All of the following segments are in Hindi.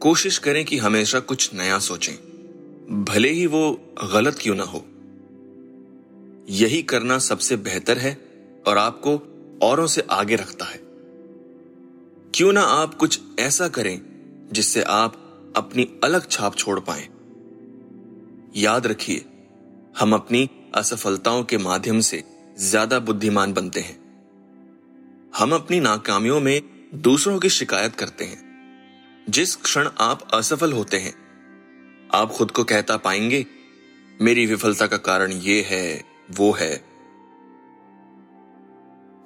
कोशिश करें कि हमेशा कुछ नया सोचें। भले ही वो गलत क्यों ना हो। यही करना सबसे बेहतर है और आपको औरों से आगे रखता है। क्यों ना आप कुछ ऐसा करें जिससे आप अपनी अलग छाप छोड़ पाए। याद रखिए, हम अपनी असफलताओं के माध्यम से ज़्यादा बुद्धिमान बनते हैं। हम अपनी नाकामियों में दूसरों की शिकायत करते हैं। जिस क्षण आप असफल होते हैं, आप खुद को कहता पाएँगे, मेरी विफलता का कारण ये है, वो है।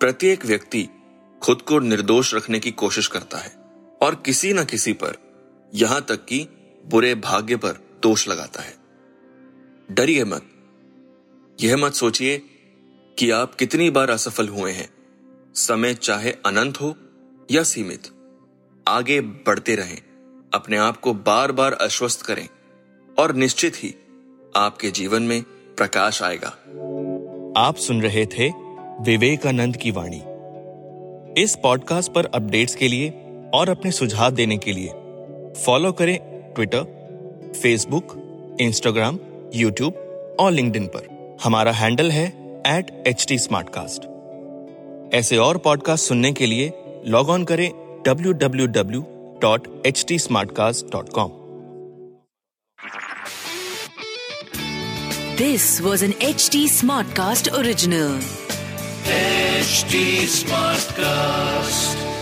प्रत्येक व्यक्ति खुद को निर्दोष रखने की कोशिश करता है और किसी न किसी पर, यहाँ तक कि बुरे भाग्य पर दोष लगाता है। डरिए मत। यह मत सोचिए कि आप कितनी बार असफल हुए हैं, समय चाहे अनंत हो या सीमित। आगे बढ़ते रहें, अपने आप को बार बार आश्वस्त करें, और निश्चित ही आपके जीवन में प्रकाश आएगा। आप सुन रहे थे विवेकानंद की वाणी। इस पॉडकास्ट पर अपडेट्स के लिए और अपने सुझाव देने के लिए फॉलो करें ट्विटर फेसबुक इंस्टाग्राम यूट्यूब और लिंक्डइन पर। हमारा हैंडल है एट एच ऐसे और पॉडकास्ट सुनने के लिए लॉग ऑन करें www.htsmartcast.com This was an HD Smartcast original. HD Smartcast.